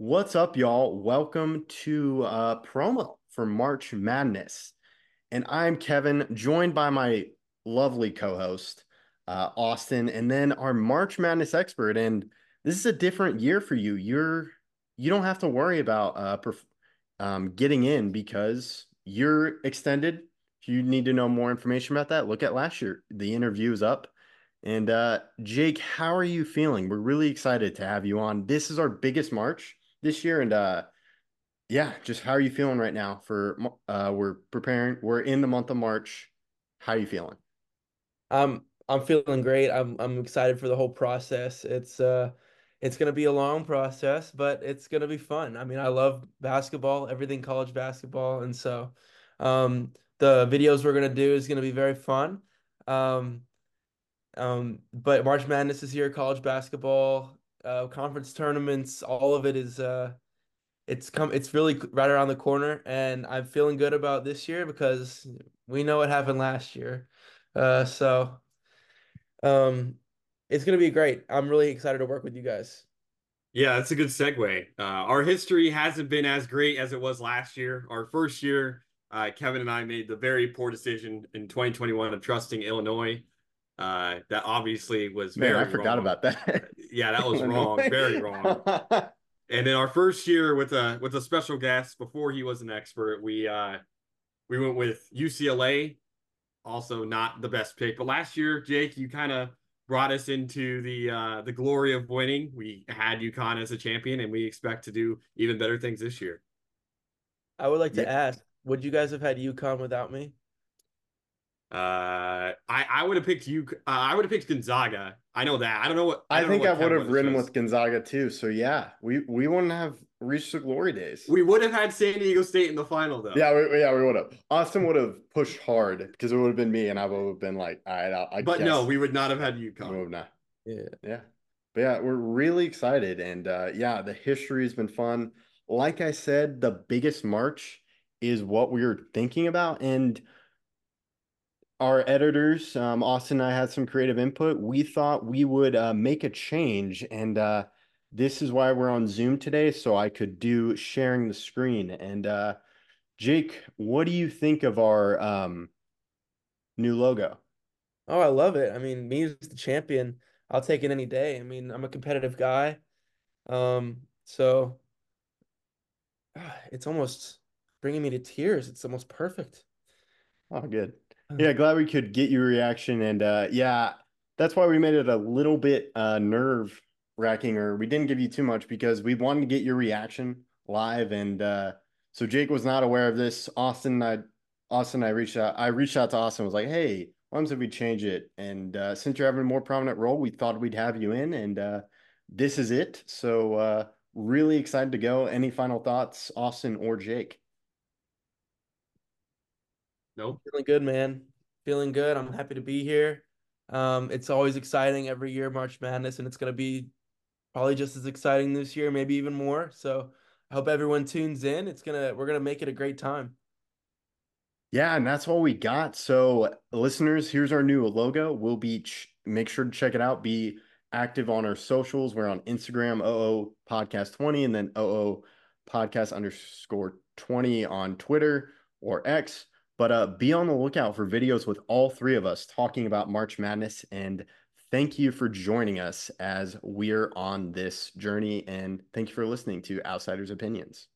What's up, y'all? Welcome to uh, promo for March Madness. And I'm Kevin, joined by my lovely co-host, uh, Austin, and then our March Madness expert. And this is a different year for you. You're you don't have to worry about uh, perf- um, getting in because you're extended. If you need to know more information about that, look at last year. The interview is up. And uh, Jake, how are you feeling? We're really excited to have you on. This is our biggest March this year, and uh, yeah, just how are you feeling right now? For uh, we're preparing. We're in the month of March. How are you feeling? I'm I'm feeling great. I'm I'm excited for the whole process. It's uh it's gonna be a long process, but it's gonna be fun. I mean, I love basketball, everything college basketball, and so um the videos we're gonna do is gonna be very fun. Um um, but March Madness is here, college basketball, uh, conference tournaments, all of it is uh, it's come it's really right around the corner, and I'm feeling good about this year because we know what happened last year. Uh, so um, it's gonna be great. I'm really excited to work with you guys. Yeah, that's a good segue. Uh, our history hasn't been as great as it was last year. Our first year, uh, Kevin and I made the very poor decision in 2021 of trusting Illinois uh, that obviously was Man, I forgot wrong. about that. yeah, that was wrong, very wrong. and in our first year with a with a special guest before he was an expert, we uh we went with UCLA, also not the best pick. But last year, Jake, you kind of brought us into the uh the glory of winning. We had UConn as a champion, and we expect to do even better things this year. I would like to yeah. ask, would you guys have had UConn without me? Uh, I I would have picked you. Uh, I would have picked Gonzaga. I know that. I don't know what. I, I think I would have ridden with Gonzaga too. So yeah, we we wouldn't have reached the glory days. We would have had San Diego State in the final though. Yeah, we, yeah, we would have. Austin would have pushed hard because it would have been me, and I would have been like, all right, I, I But guess. no, we would not have had UConn. We would not. Yeah, yeah, but yeah, we're really excited, and uh, yeah, the history has been fun. Like I said, the biggest march is what we were thinking about, and our editors, um, Austin and I had some creative input. We thought we would uh, make a change, and uh, this is why we're on Zoom today, so I could do sharing the screen. And uh, Jake, what do you think of our um, new logo? Oh, I love it. I mean, me as the champion, I'll take it any day. I mean, I'm a competitive guy, um, so it's almost bringing me to tears. It's almost perfect. Oh, good. Yeah, glad we could get your reaction. And uh, yeah, that's why we made it a little bit uh, nerve wracking, or we didn't give you too much because we wanted to get your reaction live. And uh, so Jake was not aware of this. Austin, I, Austin, I reached out. I reached out to Austin. Was like, hey, why don't we change it? And uh, since you're having a more prominent role, we thought we'd have you in, and uh, this is it. So uh, really excited to go. Any final thoughts, Austin or Jake? Nope. Feeling good, man. Feeling good. I'm happy to be here. Um, it's always exciting every year, March Madness, and it's gonna be probably just as exciting this year, maybe even more. So I hope everyone tunes in. It's gonna we're gonna make it a great time. Yeah, and that's all we got. So, listeners, here's our new logo. We'll be ch- make sure to check it out. Be active on our socials. We're on Instagram, OO Podcast 20, and then OO Podcast underscore 20 on Twitter or X. But uh, be on the lookout for videos with all three of us talking about March Madness. And thank you for joining us as we're on this journey. And thank you for listening to Outsiders Opinions.